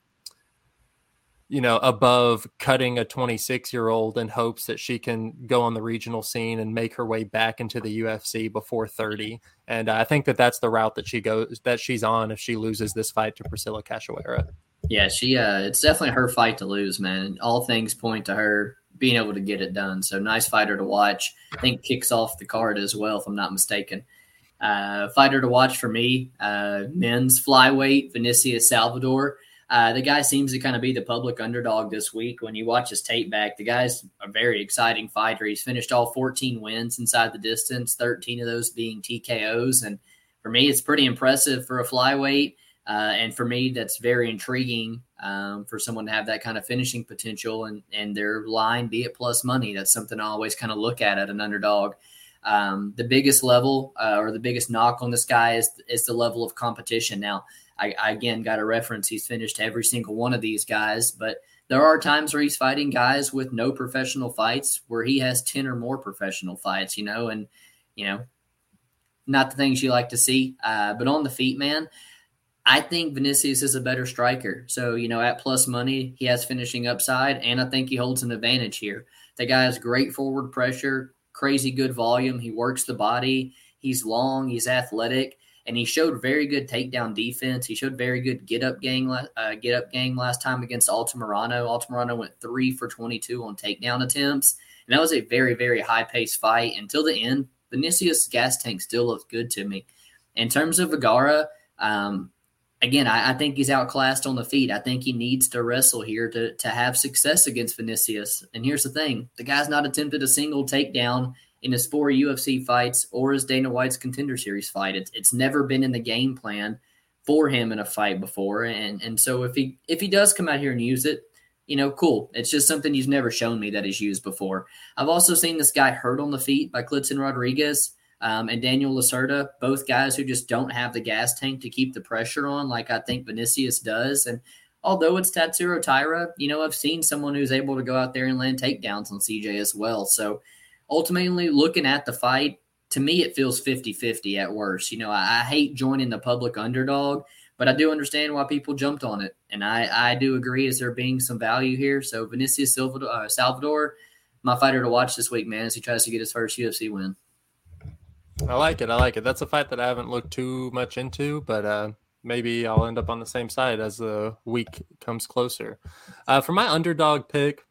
you know, above cutting a 26 year old in hopes that she can go on the regional scene and make her way back into the UFC before 30. And I think that that's the route that she goes, that she's on if she loses this fight to Priscilla Cachoeira. Yeah, she, uh, it's definitely her fight to lose, man. All things point to her being able to get it done. So nice fighter to watch. I think kicks off the card as well, if I'm not mistaken. Uh, fighter to watch for me, uh, men's flyweight, Vinicius Salvador. Uh, the guy seems to kind of be the public underdog this week. When you watch his tape back, the guy's a very exciting fighter. He's finished all 14 wins inside the distance, 13 of those being TKOs. And for me, it's pretty impressive for a flyweight. Uh, and for me, that's very intriguing um, for someone to have that kind of finishing potential and, and their line be it plus money. That's something I always kind of look at at an underdog. Um, the biggest level uh, or the biggest knock on this guy is, is the level of competition. Now, I, I again got a reference. He's finished every single one of these guys, but there are times where he's fighting guys with no professional fights where he has 10 or more professional fights, you know, and, you know, not the things you like to see. Uh, but on the feet, man, I think Vinicius is a better striker. So, you know, at plus money, he has finishing upside, and I think he holds an advantage here. The guy has great forward pressure, crazy good volume. He works the body. He's long, he's athletic and he showed very good takedown defense. He showed very good get up game, uh, get up game last time against Altamirano. Altamirano went three for 22 on takedown attempts, and that was a very, very high paced fight until the end. Vinicius' gas tank still looks good to me. In terms of Vergara, um, again, I, I, think he's outclassed on the feet. I think he needs to wrestle here to, to have success against Vinicius. And here's the thing the guy's not attempted a single takedown in his four UFC fights or his Dana White's Contender Series fight. It's it's never been in the game plan for him in a fight before, and and so if he if he does come out here and use it, you know, cool. It's just something he's never shown me that he's used before. I've also seen this guy hurt on the feet by Kleydson Rodrigues. Um, and Daniel Lacerda, both guys who just don't have the gas tank to keep the pressure on, like I think Vinicius does. And although it's Tatsuro Taira, you know, I've seen someone who's able to go out there and land takedowns on CJ as well. So ultimately looking at the fight, to me, it feels 50 50 at worst. You know, I, I, hate joining the public underdog, but I do understand why people jumped on it. And I, I do agree as there being some value here. So, Vinicius Salvador, uh, Salvador, my fighter to watch this week, man, as he tries to get his first UFC win. I like it. I like it. That's a fight that I haven't looked too much into, but uh, maybe I'll end up on the same side as the week comes closer. Uh, for my underdog pick,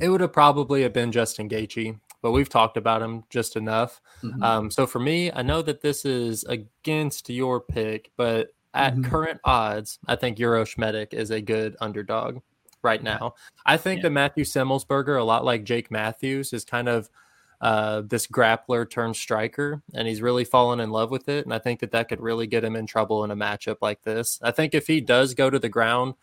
it would have probably have been Justin Gaethje, but we've talked about him just enough. Mm-hmm. Um, so for me, I know that this is against your pick, but at mm-hmm. current odds, I think Uros Medic is a good underdog right now. I think yeah. that Matthew Semelsberger, a lot like Jake Matthews, is kind of uh, this grappler turned striker, and he's really fallen in love with it. And I think that that could really get him in trouble in a matchup like this. I think if he does go to the ground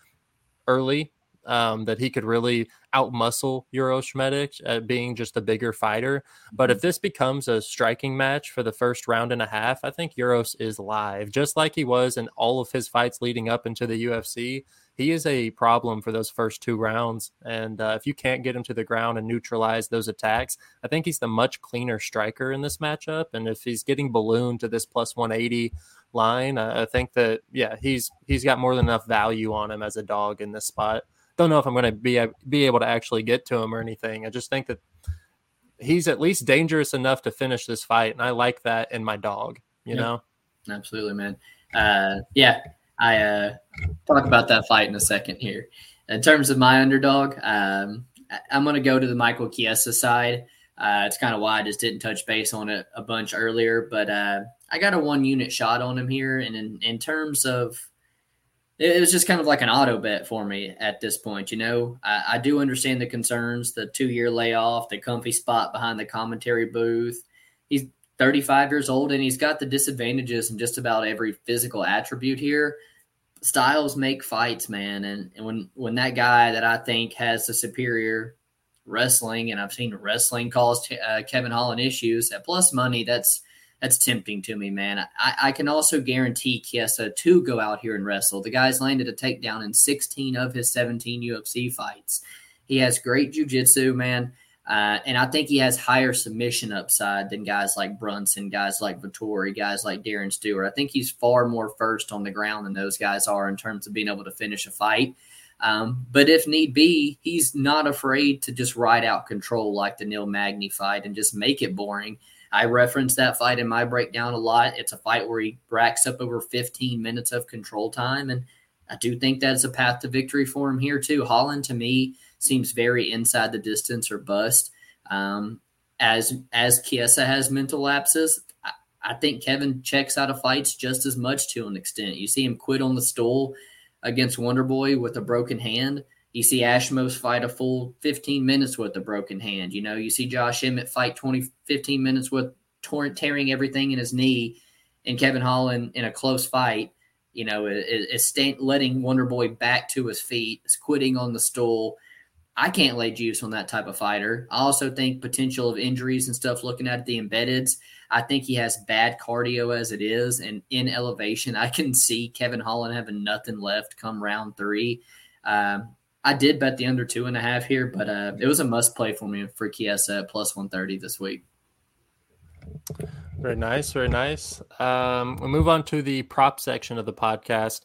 early um, that he could really outmuscle Uros Medic at being just a bigger fighter. But if mm-hmm. this becomes a striking match for the first round and a half, I think Uros is live, just like he was in all of his fights leading up into the UFC. He is a problem for those first two rounds. And uh, if you can't get him to the ground and neutralize those attacks, I think he's the much cleaner striker in this matchup. And if he's getting ballooned to this plus 180 line, I think that, yeah, he's he's got more than enough value on him as a dog in this spot don't know if I'm going to be be able to actually get to him or anything. I just think that he's at least dangerous enough to finish this fight, and I like that in my dog. You yeah. know, absolutely, man. Uh, yeah, I uh, talk about that fight in a second here. In terms of my underdog, um, I'm going to go to the Michael Chiesa side. Uh, it's kind of why I just didn't touch base on it a bunch earlier, but uh, I got a one unit shot on him here. And in, in terms of it was just kind of like an auto bet for me at this point. You know, I, I do understand the concerns, the two year layoff, the comfy spot behind the commentary booth. He's 35 years old and he's got the disadvantages in just about every physical attribute here. Styles make fights, man. And, and when, when that guy that I think has the superior wrestling, and I've seen wrestling cause uh, Kevin Holland issues at plus money, that's that's tempting to me, man. I, I can also guarantee Chiesa to go out here and wrestle. The guy's landed a takedown in 16 of his 17 UFC fights. He has great jujitsu, man. Uh, and I think he has higher submission upside than guys like Brunson, guys like Vettori, guys like Darren Stewart. I think he's far more first on the ground than those guys are in terms of being able to finish a fight. Um, but if need be, he's not afraid to just ride out control like the Neil Magny fight and just make it boring. I reference that fight in my breakdown a lot. It's a fight where he racks up over 15 minutes of control time. And I do think that's a path to victory for him here, too. Holland, to me, seems very inside the distance or bust. Um, as as Chiesa has mental lapses, I, I think Kevin checks out of fights just as much to an extent. You see him quit on the stool against Wonderboy with a broken hand. You see Ashmoz fight a full 15 minutes with a broken hand. You know, you see Josh Emmett fight 20, 15 minutes with tearing everything in his knee, and Kevin Holland in a close fight, you know, is, is staying, letting Wonder Boy back to his feet, is quitting on the stool. I can't lay juice on that type of fighter. I also think potential of injuries and stuff. Looking at the embeddeds, I think he has bad cardio as it is, and in elevation, I can see Kevin Holland having nothing left come round three. Um, I did bet the under two and a half here, but uh, it was a must play for me for Chiesa at plus 130 this week. Very nice. Very nice. Um, we move on to the prop section of the podcast.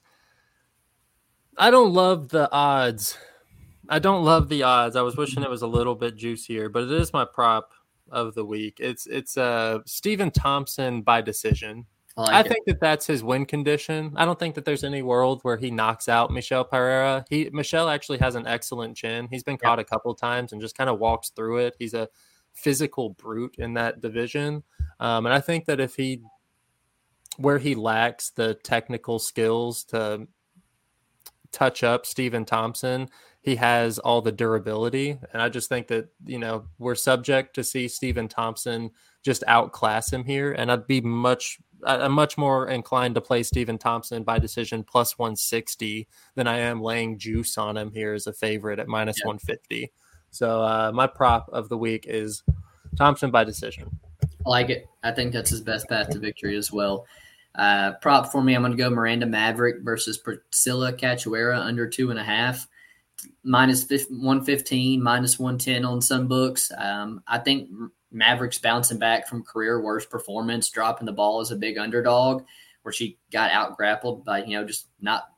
I don't love the odds. I don't love the odds. I was wishing it was a little bit juicier, but it is my prop of the week. It's it's uh Stephen Thompson by decision. I, like I think that that's his win condition. I don't think that there's any world where he knocks out Michel Pereira. He Michel actually has an excellent chin. He's been caught yeah. a couple times and just kind of walks through it. He's a physical brute in that division, um, and I think that if he where he lacks the technical skills to touch up Stephen Thompson, he has all the durability. And I just think that, you know, we're subject to see Stephen Thompson just outclass him here. And I'd be much I'm much more inclined to play Stephen Thompson by decision plus 160 than I am laying juice on him here as a favorite at minus yeah. 150. So uh, my prop of the week is Thompson by decision. I like it. I think that's his best path to victory as well. Uh, prop for me, I'm going to go Miranda Maverick versus Priscilla Cachoeira under two and a half, minus 115, minus 110 on some books. Um, I think Mavericks bouncing back from career worst performance, dropping the ball as a big underdog, where she got out grappled by, you know, just not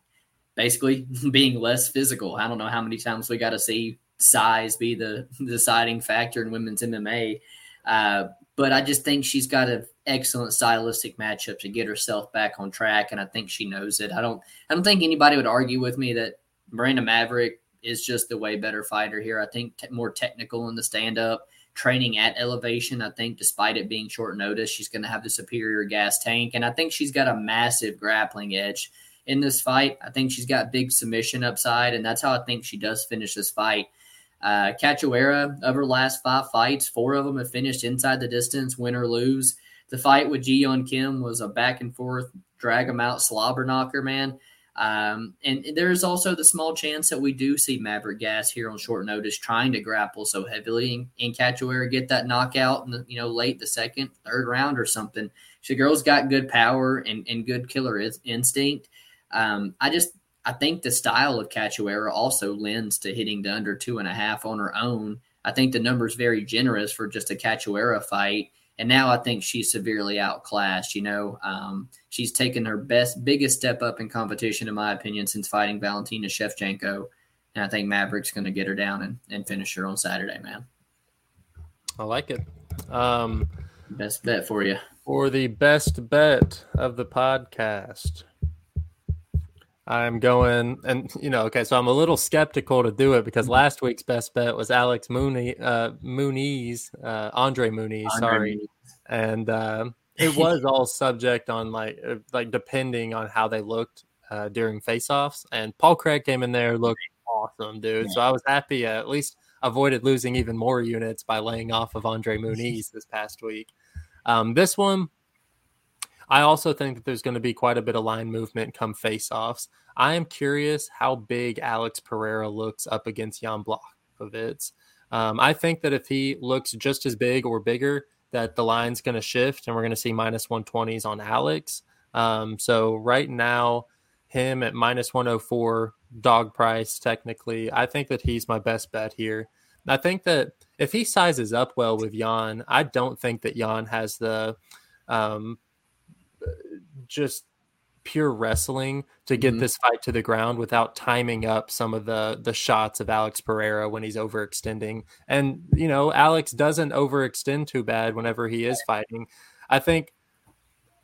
basically being less physical. I don't know how many times we got to see size be the deciding factor in women's MMA. Uh, but I just think she's got an excellent stylistic matchup to get herself back on track, and I think she knows it. I don't, I don't think anybody would argue with me that Miranda Maverick is just the way better fighter here. I think t- more technical in the stand up training at elevation. I think, despite it being short notice, she's going to have the superior gas tank. And I think she's got a massive grappling edge in this fight. I think she's got big submission upside, and that's how I think she does finish this fight. Uh, Cachoeira, of her last five fights, four of them have finished inside the distance, win or lose. The fight with Ji Yeon Kim was a back and forth, drag them out, slobber knocker, man. Um, and there's also the small chance that we do see Maverick Gas here on short notice trying to grapple so heavily in Cachoeira, get that knockout in the, you know, late the second, third round or something. She girl's got good power and, and good killer is, instinct. Um, I just I think the style of Cachoeira also lends to hitting the under two and a half on her own. I think the number is very generous for just a Cachoeira fight. And now I think she's severely outclassed. You know, um, she's taken her best, biggest step up in competition, in my opinion, since fighting Valentina Shevchenko. And I think Maverick's going to get her down and, and finish her on Saturday, man. I like it. Um, best bet for you. For the best bet of the podcast, I'm going, and you know, okay, so I'm a little skeptical to do it because mm-hmm. last week's best bet was Alex Mooney, uh, Muniz, uh, Andre Mooney, Andre sorry, and uh, it was all subject on like, uh, like depending on how they looked uh, during faceoffs. And Paul Craig came in there, looked awesome, dude. So I was happy uh, at least avoided losing even more units by laying off of Andre Mooney's this past week. Um, this one, I also think that there's going to be quite a bit of line movement come face-offs. I am curious how big Alex Pereira looks up against Jan Blachowicz. Um, I think that if he looks just as big or bigger, that the line's going to shift and we're going to see minus 120s on Alex. Um, so right now, him at minus 104 dog price, technically, I think that he's my best bet here. I think that if he sizes up well with Jan, I don't think that Jan has the um, just pure wrestling to get mm-hmm. this fight to the ground without timing up some of the the shots of Alex Pereira when he's overextending. And you know, Alex doesn't overextend too bad whenever he is fighting. I think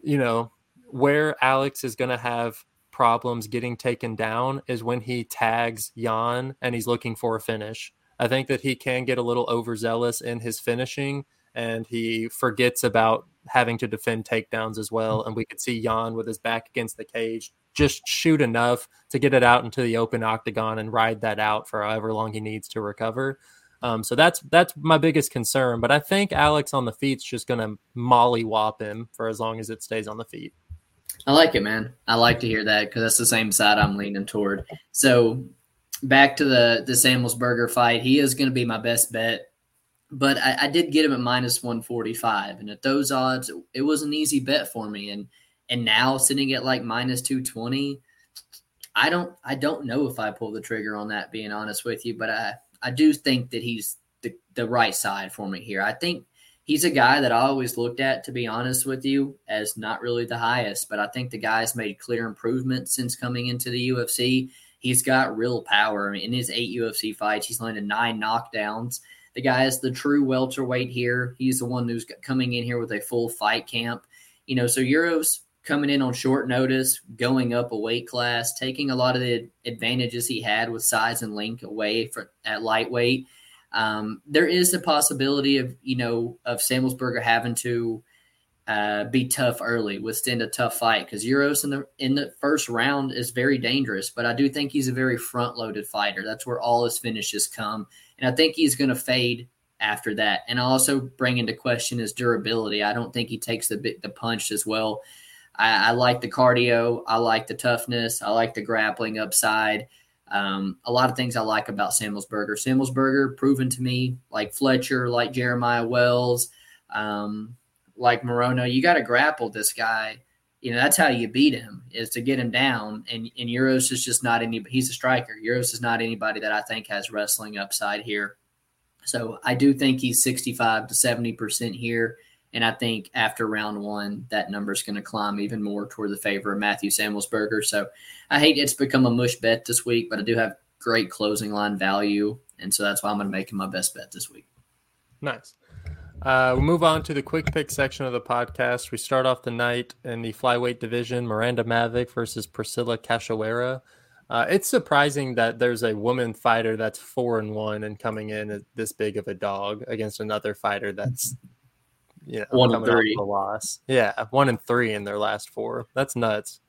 you know, where Alex is going to have problems getting taken down is when he tags Jan and he's looking for a finish. I think that he can get a little overzealous in his finishing and he forgets about having to defend takedowns as well. And we could see Jan with his back against the cage just shoot enough to get it out into the open octagon and ride that out for however long he needs to recover. Um, so that's that's my biggest concern. But I think Alex on the feet's just going to mollywop him for as long as it stays on the feet. I like it, man. I like to hear that because that's the same side I'm leaning toward. So back to the the Semelsberger fight, he is going to be my best bet but I, I, did get him at minus 145 and at those odds it, it, was an easy bet for me. And and now sitting at like minus 220 i don't i don't know if i pull the trigger on that being honest with you but i i do think that he's the, the right side for me here. I think he's a guy that i always looked at to be honest with you as not really the highest but i think the guy's made clear improvements since coming into the ufc he's got real power. I mean, in his eight ufc fights he's landed nine knockdowns the guy is the true welterweight here. He's the one who's coming in here with a full fight camp. You know, so Uros coming in on short notice, going up a weight class, taking a lot of the advantages he had with size and length away for, at lightweight. Um, there is the possibility of you know of Semelsberger having to uh, be tough early, withstand a tough fight because Uros in the in the first round is very dangerous. But I do think he's a very front loaded fighter. That's where all his finishes come, and I think he's going to fade after that. And I also bring into question his durability. I don't think he takes the the punch as well. I, I like the cardio. I like the toughness. I like the grappling upside. Um, a lot of things I like about Semelsberger. Semelsberger proven to me like Fletcher, like Jeremiah Wells. Um, like Morono, you got to grapple this guy. You know, that's how you beat him is to get him down. And, and Uros is just not any, he's a striker. Uros is not anybody that I think has wrestling upside here. So I do think he's 65 to 70% here. And I think after round one, that number is going to climb even more toward the favor of Matthew Semelsberger. So I hate it's become a mush bet this week, but I do have great closing line value. And so that's why I'm going to make him my best bet this week. Nice. Uh, we move on to the quick pick section of the podcast. We start off the night in the flyweight division: Miranda Maverick versus Priscilla Cachoeira. Uh, it's surprising that there's a woman fighter that's four and one and coming in at this big of a dog against another fighter that's you know one and three loss. Yeah, one and three in their last four. That's nuts.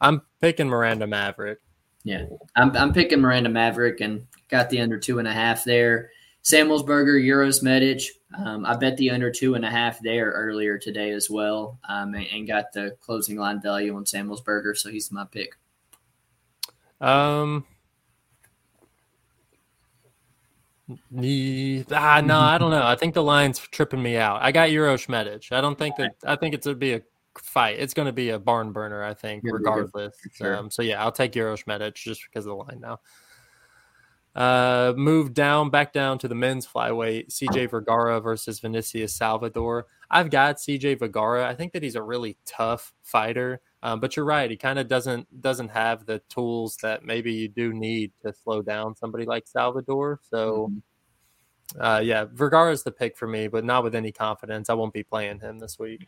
I'm picking Miranda Maverick. Yeah, I'm I'm picking Miranda Maverick and got the under two and a half there. Semelsberger, Uros Medic. Um, I bet the under two and a half there earlier today as well, um, and, and, got the closing line value on Semelsberger, so he's my pick. Um. the, Ah, no, I don't know. I think the line's tripping me out. I got Uros Medic. I don't think that. I think it's gonna be a fight. It's going to be a barn burner. I think, regardless. Sure. Um, so yeah, I'll take Uros Medic just because of the line now. Uh, move down, back down to the men's flyweight. CJ Vergara versus Vinicius Salvador. I've got CJ Vergara. I think that he's a really tough fighter. Um, but you're right. He kind of doesn't doesn't have the tools that maybe you do need to slow down somebody like Salvador. So, mm-hmm. uh, yeah, Vergara is the pick for me, but not with any confidence. I won't be playing him this week.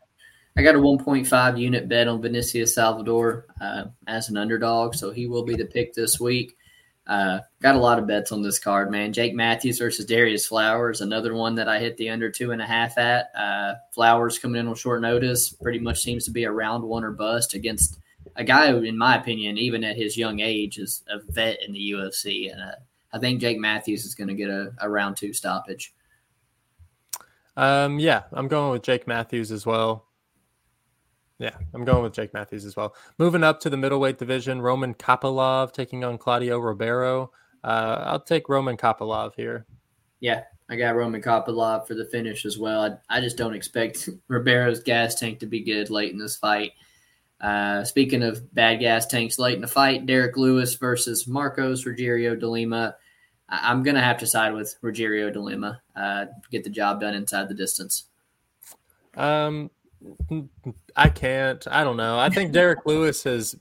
I got a 1.5 unit bet on Vinicius Salvador uh, as an underdog, so he will be the pick this week. Uh, got a lot of bets on this card, man. Jake Matthews versus Darius Flowers, another one that I hit the under two and a half at. Uh, Flowers coming in on short notice, pretty much seems to be a round one or bust against a guy who, in my opinion, even at his young age, is a vet in the UFC. And uh, I think Jake Matthews is going to get a, a, round two stoppage. Um, yeah, I'm going with Jake Matthews as well. Yeah, I'm going with Jake Matthews as well. Moving up to the middleweight division, Roman Kopylov taking on Claudio Ribeiro. Uh, I'll take Roman Kopylov here. Yeah, I got Roman Kopylov for the finish as well. I, I just don't expect Ribeiro's gas tank to be good late in this fight. Uh, speaking of bad gas tanks late in the fight, Derrick Lewis versus Marcos Rogerio de Lima. I, am going to have to side with Rogerio de Lima, uh, get the job done inside the distance. Um, I can't. I don't know. I think Derrick Lewis has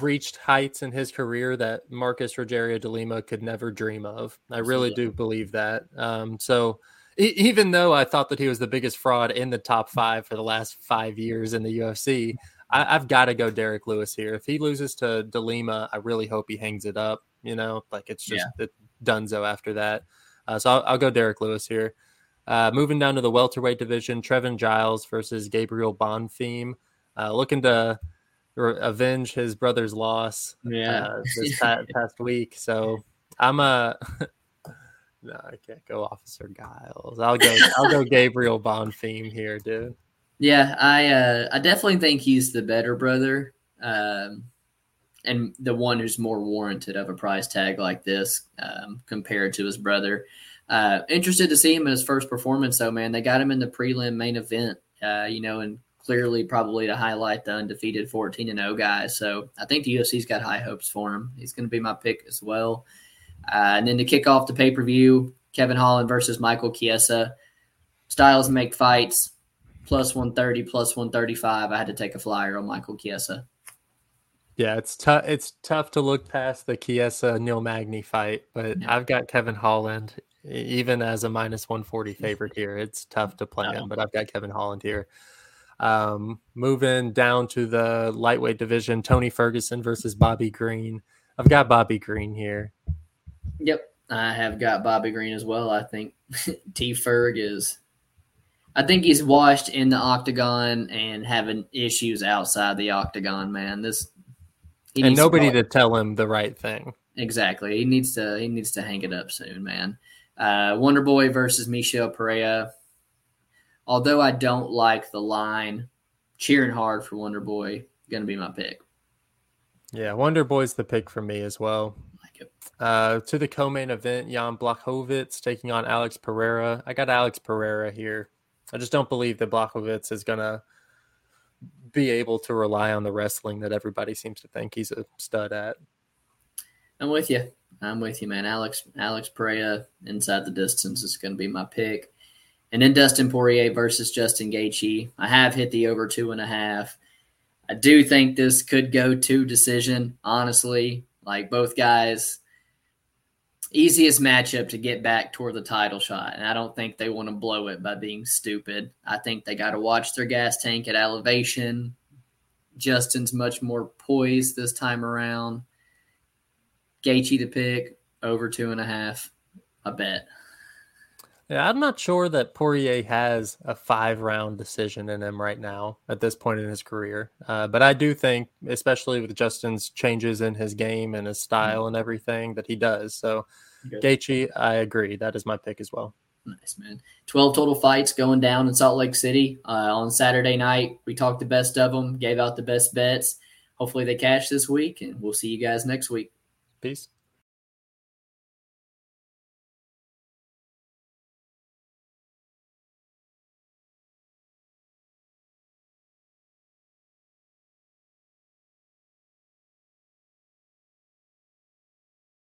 reached heights in his career that Marcos Rogerio de Lima could never dream of. I really do believe that. Um, so even though I thought that he was the biggest fraud in the top five for the last five years in the UFC, I, have got to go Derrick Lewis here. If he loses to de Lima, I really hope he hangs it up. You know, like it's just yeah. Dunzo after that. Uh, so I'll, I'll go Derrick Lewis here. Uh, moving down to the welterweight division, Trevin Giles versus Gabriel Bonfim, uh, looking to re- avenge his brother's loss. Yeah, uh, this past, past, week. So I'm a. no, I can't go Officer Giles. I'll go. I'll go Gabriel Bonfim here, dude. Yeah, I uh, I definitely think he's the better brother, um, and the one who's more warranted of a price tag like this um, compared to his brother. Uh, interested to see him in his first performance, though, man. They got him in the prelim main event, uh, you know, and clearly probably to highlight the undefeated 14 and 0 guys. So I think the UFC's got high hopes for him. He's going to be my pick as well. Uh, and then to kick off the pay per view, Kevin Holland versus Michael Chiesa. Styles make fights plus 130, plus 135. I had to take a flyer on Michael Chiesa. Yeah, it's tough. It's tough to look past the Chiesa Neil Magny fight, but yeah. I've got Kevin Holland even as a minus 140 favorite here. It's tough to play him, but I've got Kevin Holland here. Um, moving down to the lightweight division, Tony Ferguson versus Bobby Green. I've got Bobby Green here. Yep, I have got Bobby Green as well. I think T Ferg is. I think he's washed in the octagon and having issues outside the octagon. Man, this and nobody to, to tell him the right thing. Exactly. He needs to. He needs to hang it up soon, man. Uh, Wonder Boy versus Michel Pereira. Although I don't like the line, cheering hard for Wonder Boy, going to be my pick. Yeah, Wonder Boy's the pick for me as well. Like it. Uh, to the co-main event, Jan Blachowicz taking on Alex Pereira. I got Alex Pereira here. I just don't believe that Blachowicz is going to be able to rely on the wrestling that everybody seems to think he's a stud at. I'm with you. I'm with you, man. Alex Alex Pereira inside the distance is going to be my pick. And then Dustin Poirier versus Justin Gaethje. I have hit the over two and a half. I do think this could go to decision. Honestly, like both guys, easiest matchup to get back toward the title shot. And I don't think they want to blow it by being stupid. I think they got to watch their gas tank at elevation. Justin's much more poised this time around. Gaethje to pick over two and a half. I bet. Yeah, I'm not sure that Poirier has a five round decision in him right now at this point in his career. Uh, but I do think, especially with Justin's changes in his game and his style mm-hmm. and everything, that he does. So, Good. Gaethje, I agree. That is my pick as well. Nice, man. 12 total fights going down in Salt Lake City uh, on Saturday night. We talked the best of them, gave out the best bets. Hopefully they cash this week, and we'll see you guys next week. Peace.